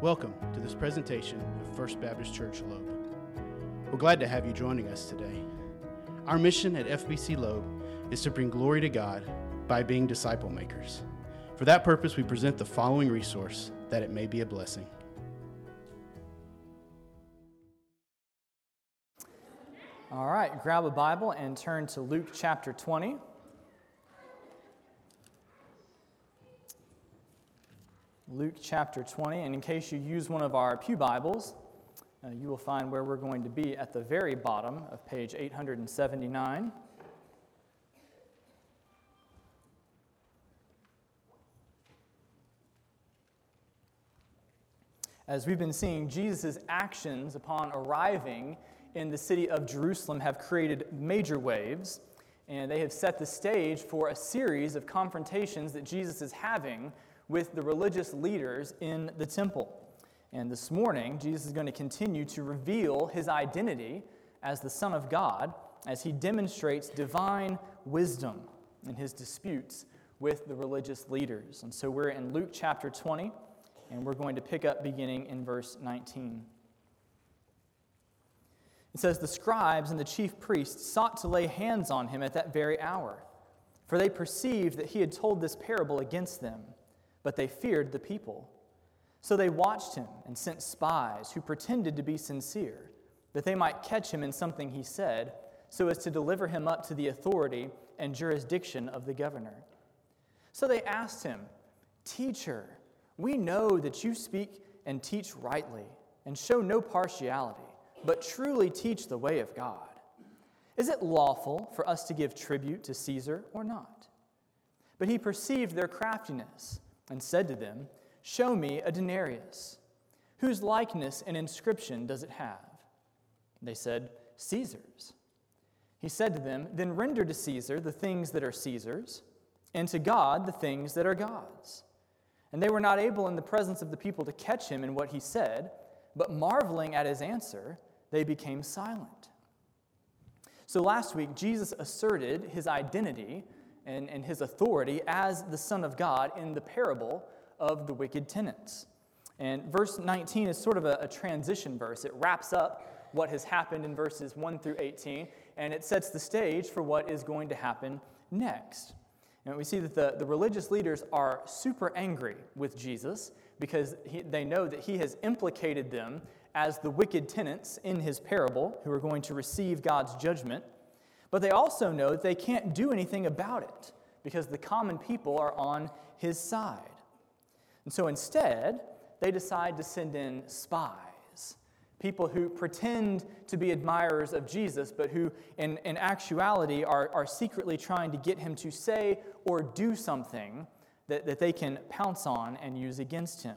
Welcome to this presentation of First Baptist Church Loeb. We're glad to have you joining us today. Our mission at FBC Loeb is to bring glory to God by being disciple makers. For that purpose, we present the following resource that it may be a blessing. All right, grab a Bible and turn to Luke chapter 20. Luke chapter 20. And in case you use one of our Pew Bibles, uh, you will find where we're going to be at the very bottom of page 879. As we've been seeing, Jesus' actions upon arriving in the city of Jerusalem have created major waves, and they have set the stage for a series of confrontations that Jesus is having with the religious leaders in the temple. And this morning, Jesus is going to continue to reveal his identity as the Son of God as he demonstrates divine wisdom in his disputes with the religious leaders. And so we're in Luke chapter 20, and we're going to pick up beginning in verse 19. It says, The scribes and the chief priests sought to lay hands on him at that very hour, for they perceived that he had told this parable against them but they feared the people. So they watched him and sent spies who pretended to be sincere, that they might catch him in something he said, so as to deliver him up to the authority and jurisdiction of the governor. So they asked him, Teacher, we know that you speak and teach rightly, and show no partiality, but truly teach the way of God. Is it lawful for us to give tribute to Caesar or not? But he perceived their craftiness and said to them, Show me a denarius. Whose likeness and inscription does it have? They said, Caesar's. He said to them, Then render to Caesar the things that are Caesar's, and to God the things that are God's. And they were not able in the presence of the people to catch him in what he said, but marveling at his answer, they became silent. So last week, Jesus asserted his identity and, and his authority as the Son of God in the parable of the wicked tenants. And verse 19 is sort of a, a, transition verse. It wraps up what has happened in verses 1 through 18, and it sets the stage for what is going to happen next. And we see that the, the religious leaders are super angry with Jesus because he, they know that he has implicated them as the wicked tenants in his parable who are going to receive God's judgment. But they also know that they can't do anything about it because the common people are on his side. And so instead, they decide to send in spies, people who pretend to be admirers of Jesus, but who in, in actuality are, are secretly trying to get him to say or do something that, that they can pounce on and use against him.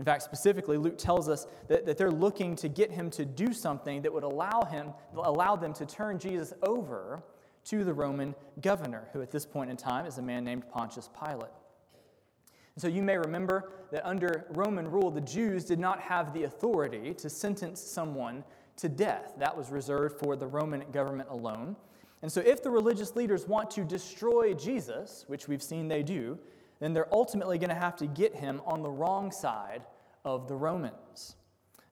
In fact, specifically, Luke tells us that, that they're looking to get him to do something that would allow, him, allow them to turn Jesus over to the Roman governor, who at this point in time is a man named Pontius Pilate. And so you may remember that under Roman rule, the Jews did not have the authority to sentence someone to death. That was reserved for the Roman government alone. And so if the religious leaders want to destroy Jesus, which we've seen they do, then they're ultimately going to have to get him on the wrong side of the Romans.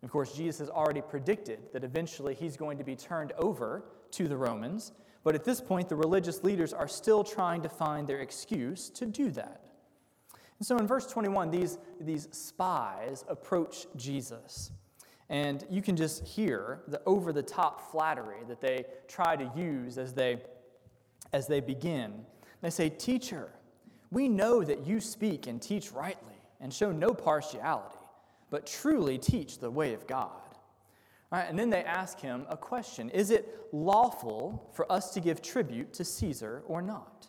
Of course, Jesus has already predicted that eventually he's going to be turned over to the Romans, but at this point, the religious leaders are still trying to find their excuse to do that. And so in verse 21, these, these spies approach Jesus. And you can just hear the over the top flattery that they try to use as they, as they begin. They say, Teacher, we know that you speak and teach rightly and show no partiality, but truly teach the way of God. All right, and then they ask him a question Is it lawful for us to give tribute to Caesar or not?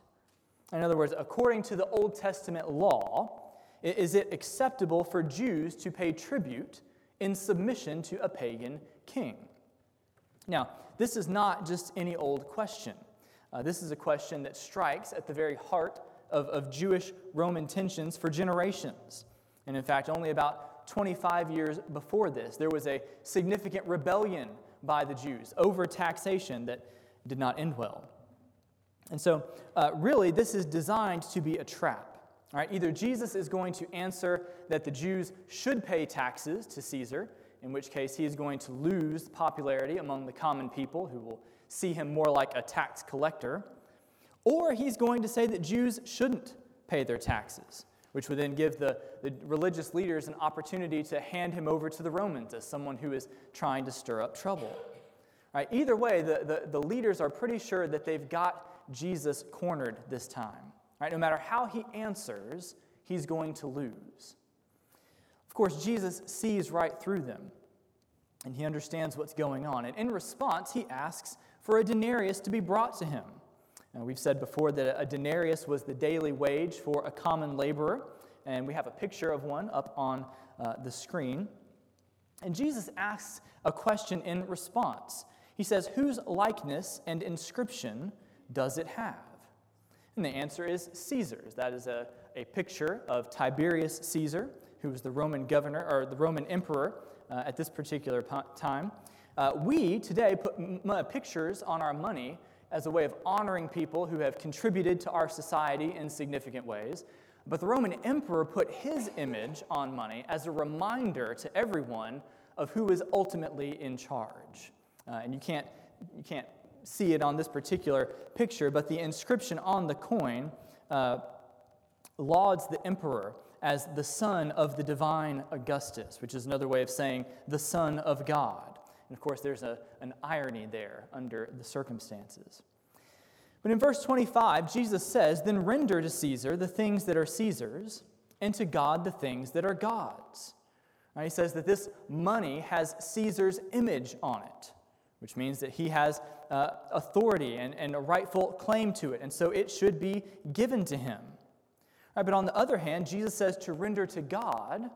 In other words, according to the Old Testament law, is it acceptable for Jews to pay tribute in submission to a pagan king? Now, this is not just any old question. Uh, this is a question that strikes at the very heart of, of Jewish Roman tensions for generations. And in fact, only about 25 years before this, there was a significant rebellion by the Jews over taxation that did not end well. And so, uh, really, this is designed to be a trap. All right, either Jesus is going to answer that the Jews should pay taxes to Caesar, in which case he is going to lose popularity among the common people who will see him more like a tax collector, or he's going to say that Jews shouldn't pay their taxes, which would then give the, the religious leaders an opportunity to hand him over to the Romans as someone who is trying to stir up trouble. Right, either way, the, the, the leaders are pretty sure that they've got Jesus cornered this time. Right? No matter how he answers, he's going to lose. Of course, Jesus sees right through them, and he understands what's going on. And in response, he asks for a denarius to be brought to him. Now, we've said before that a denarius was the daily wage for a common laborer, and we have a picture of one up on uh, the screen. And Jesus asks a question in response. He says, Whose likeness and inscription does it have? And the answer is Caesar's. That is a, a picture of Tiberius Caesar, who was the Roman governor or the Roman emperor uh, at this particular time. Uh, we today put m- pictures on our money as a way of honoring people who have contributed to our society in significant ways. But the Roman emperor put his image on money as a reminder to everyone of who is ultimately in charge. Uh, and you can't, you can't see it on this particular picture, but the inscription on the coin uh, lauds the emperor as the son of the divine Augustus, which is another way of saying the son of God. And of course, there's a, an irony there under the circumstances. But in verse 25, Jesus says, Then render to Caesar the things that are Caesar's, and to God the things that are God's. Right, he says that this money has Caesar's image on it which means that he has uh, authority and, and a rightful claim to it, and so it should be given to him. Right, but on the other hand, Jesus says to render to God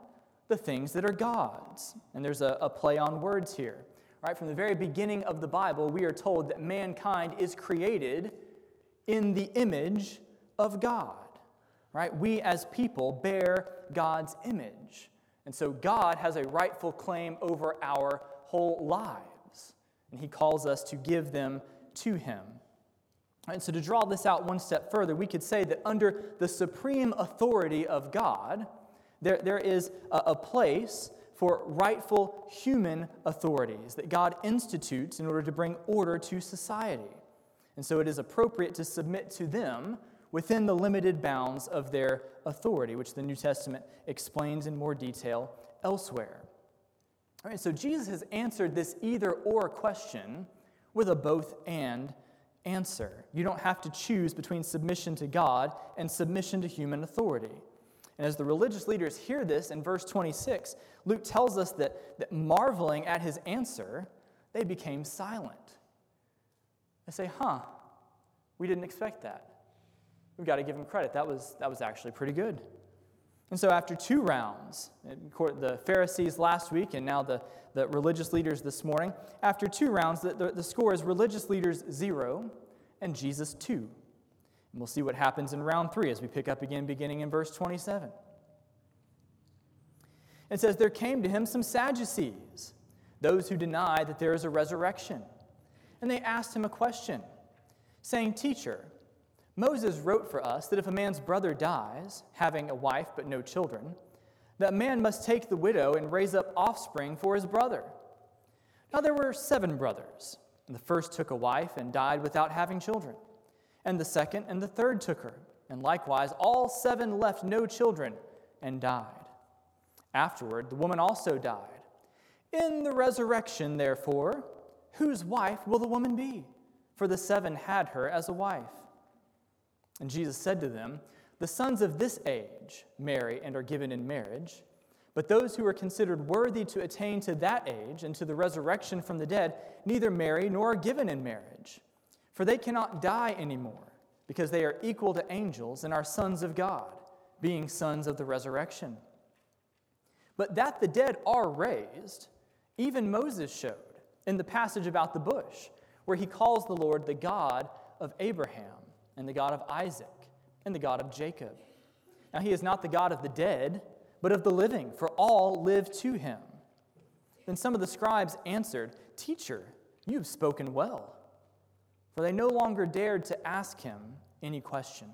the things that are God's. And there's a, a play on words here. Right, from the very beginning of the Bible, we are told that mankind is created in the image of God. Right? We as people bear God's image. And so God has a rightful claim over our whole lives and he calls us to give them to him. And so, to draw this out one step further, we could say that under the supreme authority of God, there, there is a, a place for rightful human authorities that God institutes in order to bring order to society. And so, it is appropriate to submit to them within the limited bounds of their authority, which the New Testament explains in more detail elsewhere. All right, so Jesus has answered this either or question with a both and answer. You don't have to choose between submission to God and submission to human authority. And as the religious leaders hear this in verse 26, Luke tells us that, that marveling at his answer, they became silent. They say, huh, we didn't expect that. We've got to give him credit. That was, that was actually pretty good. And so, after two rounds, the Pharisees last week and now the, the religious leaders this morning, after two rounds, the, the, the score is religious leaders zero and Jesus two. And we'll see what happens in round three as we pick up again, beginning in verse 27. It says, There came to him some Sadducees, those who deny that there is a resurrection. And they asked him a question, saying, Teacher, Moses wrote for us that if a man's brother dies, having a wife but no children, that man must take the widow and raise up offspring for his brother. Now there were seven brothers. And the first took a wife and died without having children. And the second and the third took her. And likewise, all seven left no children and died. Afterward, the woman also died. In the resurrection, therefore, whose wife will the woman be? For the seven had her as a wife. And Jesus said to them, The sons of this age marry and are given in marriage, but those who are considered worthy to attain to that age and to the resurrection from the dead neither marry nor are given in marriage, for they cannot die anymore, because they are equal to angels and are sons of God, being sons of the resurrection. But that the dead are raised, even Moses showed in the passage about the bush, where he calls the Lord the God of Abraham and the God of Isaac and the God of Jacob. Now, he is not the God of the dead, but of the living, for all live to him. Then some of the scribes answered, Teacher, you have spoken well. For they no longer dared to ask him any question.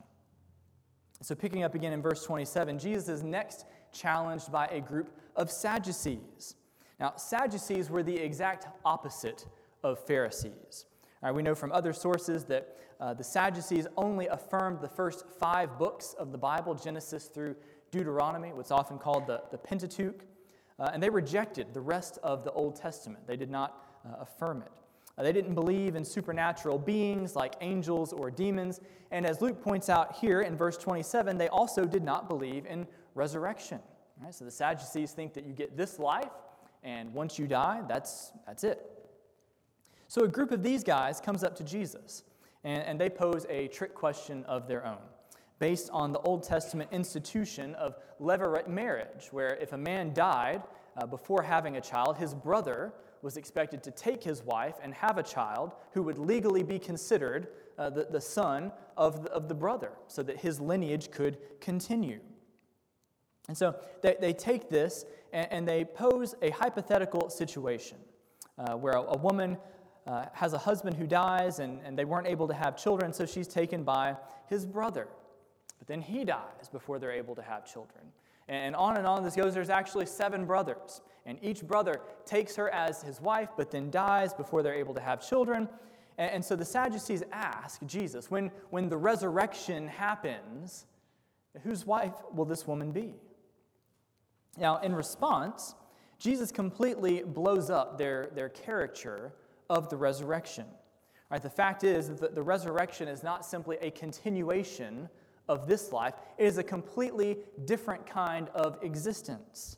So, picking up again in verse 27, Jesus is next challenged by a group of Sadducees. Now, Sadducees were the exact opposite of Pharisees. Right, we know from other sources that uh, the Sadducees only affirmed the first five books of the Bible, Genesis through Deuteronomy, what's often called the, the Pentateuch, uh, and they rejected the rest of the Old Testament. They did not uh, affirm it. Uh, they didn't believe in supernatural beings like angels or demons, and as Luke points out here in verse 27, they also did not believe in resurrection. Right? So the Sadducees think that you get this life, and once you die, that's, that's it. So a group of these guys comes up to Jesus, and, and they pose a trick question of their own, based on the Old Testament institution of levirate marriage, where if a man died uh, before having a child, his brother was expected to take his wife and have a child who would legally be considered uh, the, the son of the, of the brother, so that his lineage could continue. And so they, they take this and, and they pose a hypothetical situation uh, where a, a woman uh, has a husband who dies and, and they weren't able to have children, so she's taken by his brother. But then he dies before they're able to have children. And on and on this goes. There's actually seven brothers. And each brother takes her as his wife, but then dies before they're able to have children. And, and so the Sadducees ask Jesus, when, when the resurrection happens, whose wife will this woman be? Now, in response, Jesus completely blows up their, their caricature of the resurrection. Right, the fact is that the resurrection is not simply a continuation of this life, it is a completely different kind of existence.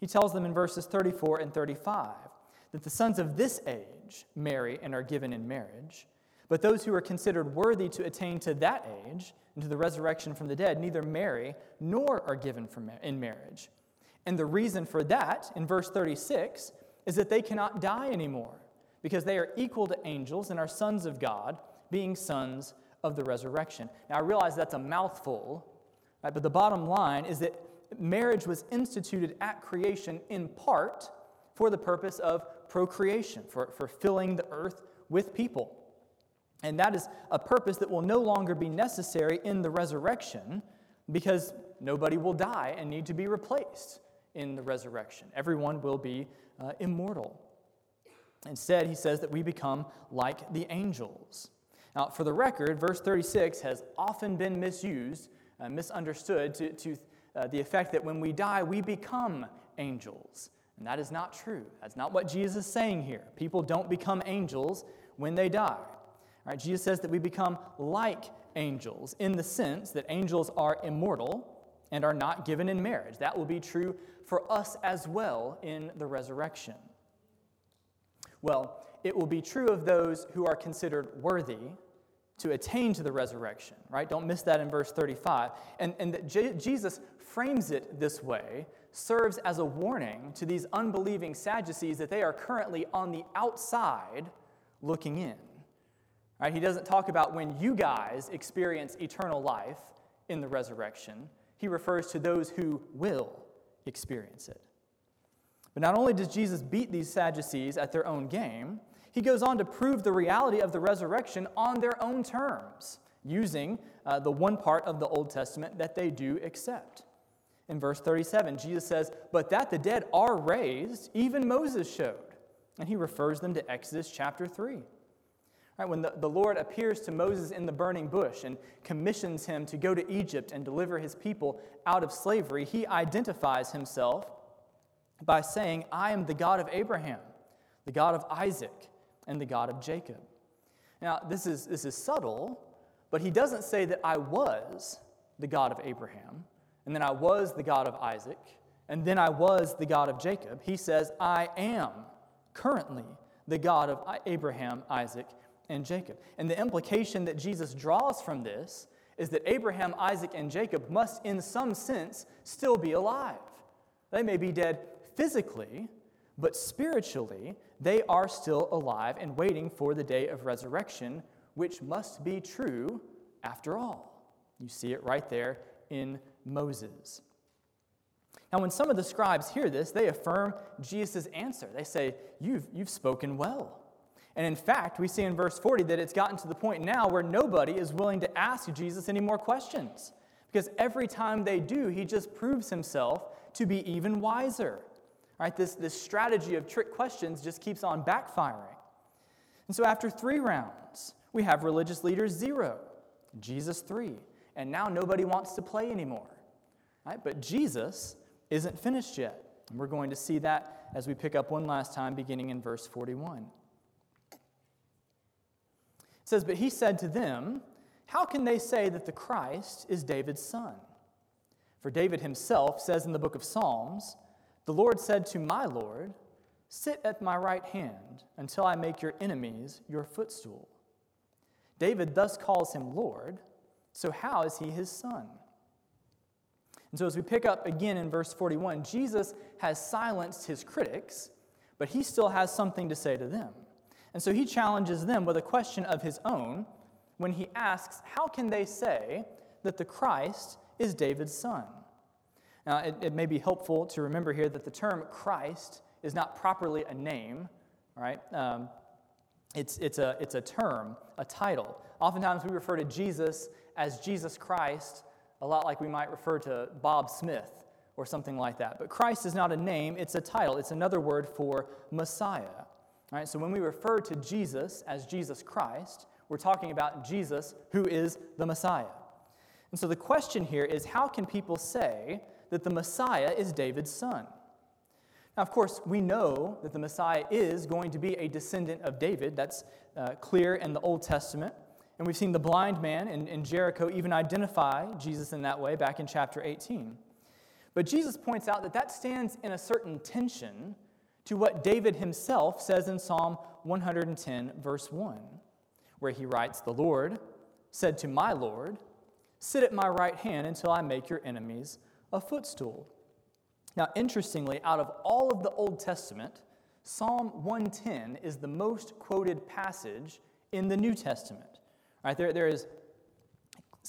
He tells them in verses 34 and 35 that the sons of this age marry and are given in marriage, but those who are considered worthy to attain to that age and to the resurrection from the dead neither marry nor are given in marriage. And the reason for that, in verse 36, is that they cannot die anymore because they are equal to angels and are sons of God, being sons of the resurrection. Now, I realize that's a mouthful, right? but the bottom line is that marriage was instituted at creation in part for the purpose of procreation, for, for filling the earth with people. And that is a purpose that will no longer be necessary in the resurrection because nobody will die and need to be replaced in the resurrection. Everyone will be uh, immortal. Instead, he says that we become like the angels. Now, for the record, verse 36 has often been misused, uh, misunderstood to, to uh, the effect that when we die, we become angels. And that is not true. That's not what Jesus is saying here. People don't become angels when they die. Jesus says that we become like angels in the sense that angels are immortal and are not given in marriage. That will be true for us as well in the resurrection. Well, it will be true of those who are considered worthy to attain to the resurrection, right? Don't miss that in verse 35. And, and that J- Jesus frames it this way serves as a warning to these unbelieving Sadducees that they are currently on the outside looking in. Right? He doesn't talk about when you guys experience eternal life in the resurrection. He refers to those who will experience it. But not only does Jesus beat these Sadducees at their own game, he goes on to prove the reality of the resurrection on their own terms, using uh, the one part of the Old Testament that they do accept. In verse 37, Jesus says, But that the dead are raised, even Moses showed. And he refers them to Exodus chapter 3. Right, when the, the Lord appears to Moses in the burning bush and commissions him to go to Egypt and deliver his people out of slavery, he identifies himself by saying, I am the God of Abraham, the God of Isaac, and the God of Jacob. Now, this is, this is subtle, but he doesn't say that I was the God of Abraham, and then I was the God of Isaac, and then I was the God of Jacob. He says, I am currently the God of Abraham, Isaac, and Jacob. And the implication that Jesus draws from this is that Abraham, Isaac, and Jacob must, in some sense, still be alive. They may be dead physically, but spiritually, they are still alive and waiting for the day of resurrection, which must be true after all. You see it right there in Moses. Now, when some of the scribes hear this, they affirm Jesus' answer. They say, you've, you've spoken well. And in fact, we see in verse 40 that it's gotten to the point now where nobody is willing to ask Jesus any more questions Because every time they do, he just proves himself to be even wiser. Right? This, this strategy of trick questions just keeps on backfiring. And so after three rounds, we have religious leaders zero, Jesus three, and now nobody wants to play anymore. Right? But Jesus isn't finished yet. And we're going to see that as we pick up one last time, beginning in verse 41. It says, But he said to them, How can they say that the Christ is David's son? For David himself says in the book of Psalms, The Lord said to my Lord, Sit at my right hand until I make your enemies your footstool. David thus calls him Lord, so how is he his son? And so, as we pick up again in verse 41, Jesus has silenced his critics, but he still has something to say to them. And so, he challenges them with a question of his own when he asks, How can they say that the Christ is David's son? Now, it, it may be helpful to remember here that the term Christ is not properly a name, right? Um, it's, it's, a, it's a term, a title. Oftentimes we refer to Jesus as Jesus Christ, a lot like we might refer to Bob Smith or something like that. But Christ is not a name, it's a title. It's another word for Messiah. Right? So when we refer to Jesus as Jesus Christ, we're talking about Jesus who is the Messiah. And so the question here is how can people say that the Messiah is David's son? Now, of course, we know that the Messiah is going to be a descendant of David. That's uh, clear in the Old Testament. And we've seen the blind man in, in Jericho even identify Jesus in that way back in chapter 18. But Jesus points out that that stands in a certain tension to what David himself says in Psalm 110, verse 1, where he writes, The Lord said to my Lord, Sit at my right hand until I make your enemies a footstool. Now, interestingly, out of all of the Old Testament, Psalm 110 is the most quoted passage in the New Testament. Right, there, there is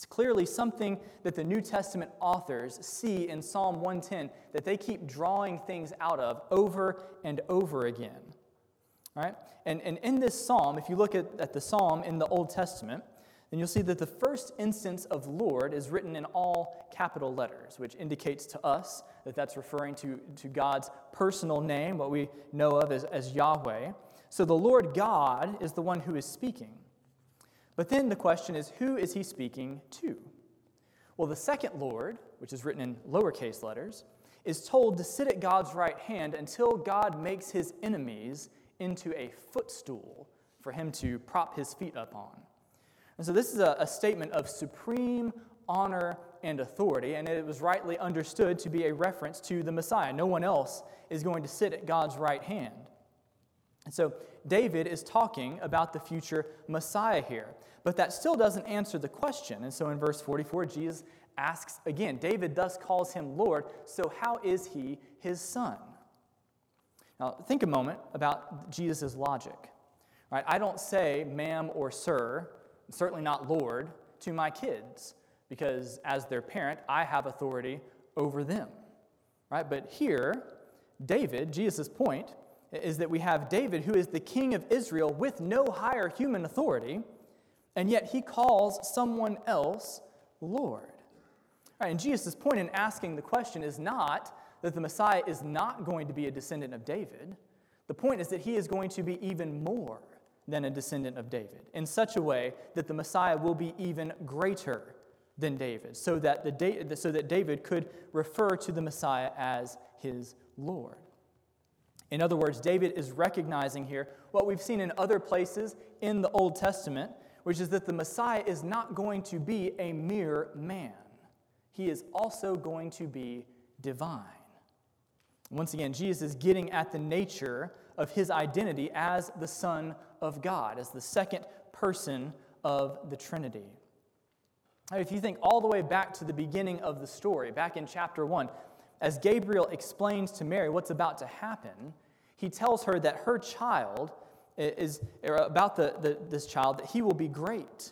clearly something that the New Testament authors see in Psalm 110 that they keep drawing things out of over and over again. Right? And, and in this psalm, if you look at, at the psalm in the Old Testament, then you'll see that the first instance of Lord is written in all capital letters, which indicates to us that that's referring to, to God's personal name, what we know of as, as Yahweh. So the Lord God is the one who is speaking. But then the question is, who is he speaking to? Well, the second Lord, which is written in lowercase letters, is told to sit at God's right hand until God makes his enemies into a footstool for him to prop his feet up on. And so this is a, a statement of supreme honor and authority, and it was rightly understood to be a reference to the Messiah. No one else is going to sit at God's right hand. And so David is talking about the future Messiah here, but that still doesn't answer the question. And so in verse 44, Jesus asks again David thus calls him Lord, so how is he his son? Now, think a moment about Jesus' logic. Right? I don't say ma'am or sir certainly not Lord, to my kids, because as their parent, I have authority over them. Right? But here, David, Jesus' point, is that we have David, who is the king of Israel with no higher human authority, and yet he calls someone else Lord. Right, and Jesus' point in asking the question is not that the Messiah is not going to be a descendant of David. The point is that he is going to be even more than a descendant of David, in such a way that the Messiah will be even greater than David, so that, the, so that David could refer to the Messiah as his Lord. In other words, David is recognizing here what we've seen in other places in the Old Testament, which is that the Messiah is not going to be a mere man, he is also going to be divine. Once again, Jesus is getting at the nature of his identity as the Son of God, as the second person of the Trinity. If you think all the way back to the beginning of the story, back in chapter 1, as Gabriel explains to Mary what's about to happen, he tells her that her child is about the, the, this child, that he will be great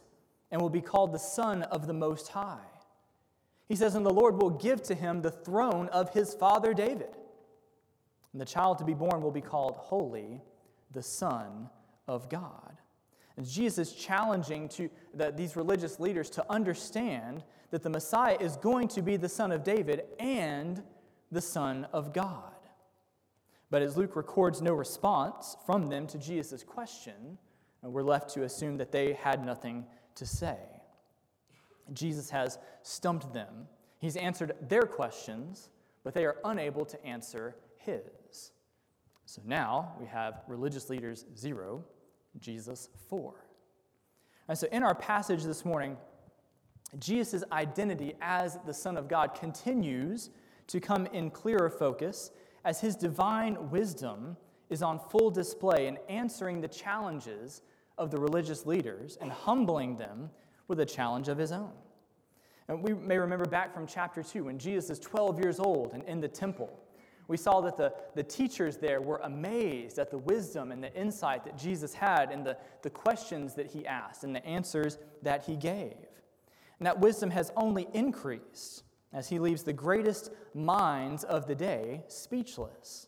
and will be called the Son of the Most High. He says, And the Lord will give to him the throne of his father David. And the child to be born will be called Holy, the Son of God. And Jesus is challenging to the, these religious leaders to understand that the Messiah is going to be the Son of David and the Son of God. But as Luke records no response from them to Jesus' question, uh, we're left to assume that they had nothing to say. Jesus has stumped them. He's answered their questions, but they are unable to answer his. So now we have religious leaders zero, Jesus four. And so in our passage this morning, Jesus' identity as the Son of God continues to come in clearer focus as his divine wisdom is on full display in answering the challenges of the religious leaders and humbling them with a challenge of his own. And we may remember back from chapter 2 when Jesus is 12 years old and in the temple. We saw that the, the teachers there were amazed at the wisdom and the insight that Jesus had and the, the questions that he asked and the answers that he gave. And that wisdom has only increased as he leaves the greatest minds of the day speechless.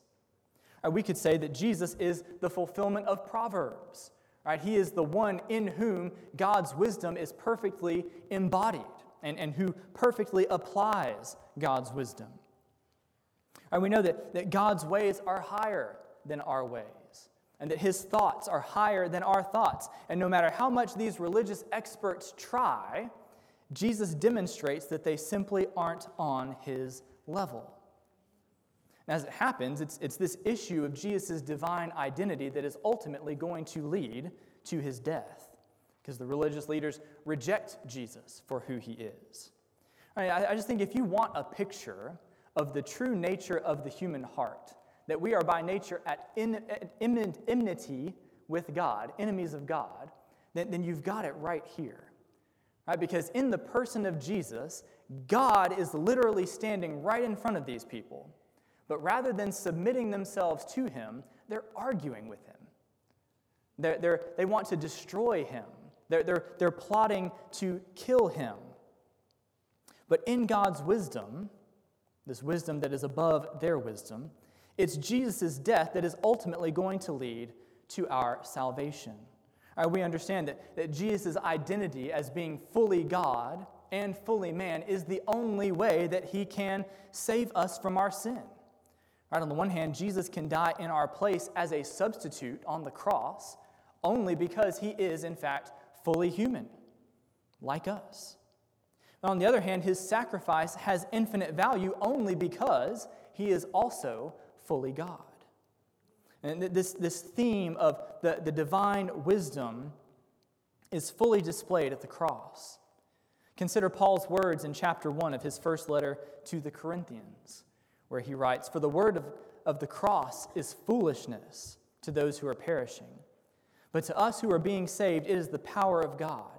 Or we could say that Jesus is the fulfillment of Proverbs. Right? He is the one in whom God's wisdom is perfectly embodied and, and who perfectly applies God's wisdom. Right? We know that, that God's ways are higher than our ways and that his thoughts are higher than our thoughts. And no matter how much these religious experts try, Jesus demonstrates that they simply aren't on his level. And as it happens, it's, it's this issue of Jesus' divine identity that is ultimately going to lead to his death, because the religious leaders reject Jesus for who he is. I, I just think if you want a picture of the true nature of the human heart, that we are by nature at, in, at enmity with God, enemies of God, then, then you've got it right here. Right? Because in the person of Jesus, God is literally standing right in front of these people. But rather than submitting themselves to him, they're arguing with him. They're, they're, they want to destroy him. They're, they're, they're plotting to kill him. But in God's wisdom, this wisdom that is above their wisdom, it's Jesus' death that is ultimately going to lead to our salvation. Right, we understand that, that Jesus' identity as being fully God and fully man is the only way that he can save us from our sin. Right, on the one hand, Jesus can die in our place as a substitute on the cross only because he is, in fact, fully human, like us. On the other hand, his sacrifice has infinite value only because he is also fully God. And this, this theme of the, the divine wisdom is fully displayed at the cross. Consider Paul's words in chapter 1 of his first letter to the Corinthians, where he writes For the word of, of the cross is foolishness to those who are perishing, but to us who are being saved, it is the power of God.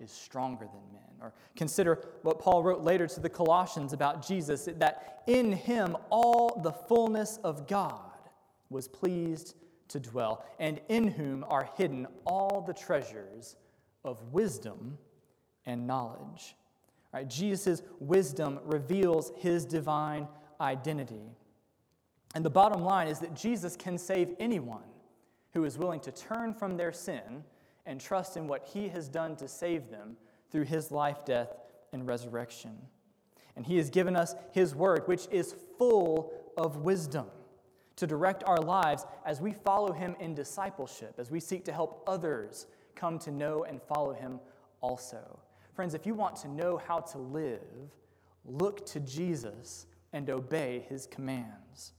is stronger than men. Or consider what Paul wrote later to the Colossians about Jesus that in him all the fullness of God was pleased to dwell, and in whom are hidden all the treasures of wisdom and knowledge. Right? Jesus' wisdom reveals his divine identity. And the bottom line is that Jesus can save anyone who is willing to turn from their sin and trust in what he has done to save them through his life, death, and resurrection. And he has given us his word, which is full of wisdom to direct our lives as we follow him in discipleship, as we seek to help others come to know and follow him also. Friends, if you want to know how to live, look to Jesus and obey his commands.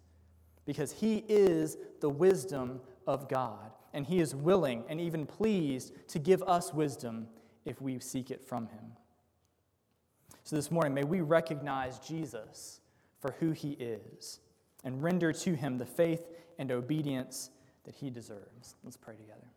Because he is the wisdom of God, and he is willing and even pleased to give us wisdom if we seek it from him. So this morning, may we recognize Jesus for who he is and render to him the faith and obedience that he deserves. Let's pray together.